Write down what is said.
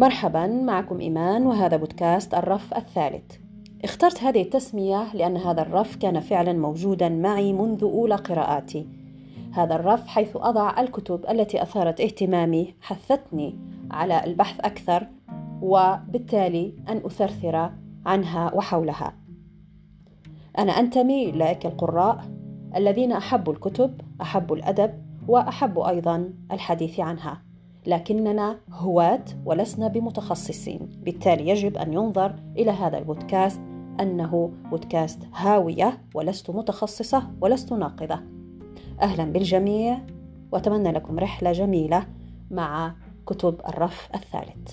مرحبا معكم إيمان وهذا بودكاست الرف الثالث. اخترت هذه التسمية لأن هذا الرف كان فعلا موجودا معي منذ أولى قراءاتي. هذا الرف حيث أضع الكتب التي أثارت اهتمامي حثتني على البحث أكثر وبالتالي أن أثرثر عنها وحولها. أنا أنتمي لأولئك القراء الذين أحبوا الكتب أحبوا الأدب وأحبوا أيضا الحديث عنها. لكننا هواة ولسنا بمتخصصين. بالتالي يجب أن ينظر إلى هذا البودكاست أنه بودكاست هاوية ولست متخصصة ولست ناقضة. أهلا بالجميع وأتمنى لكم رحلة جميلة مع كتب الرف الثالث.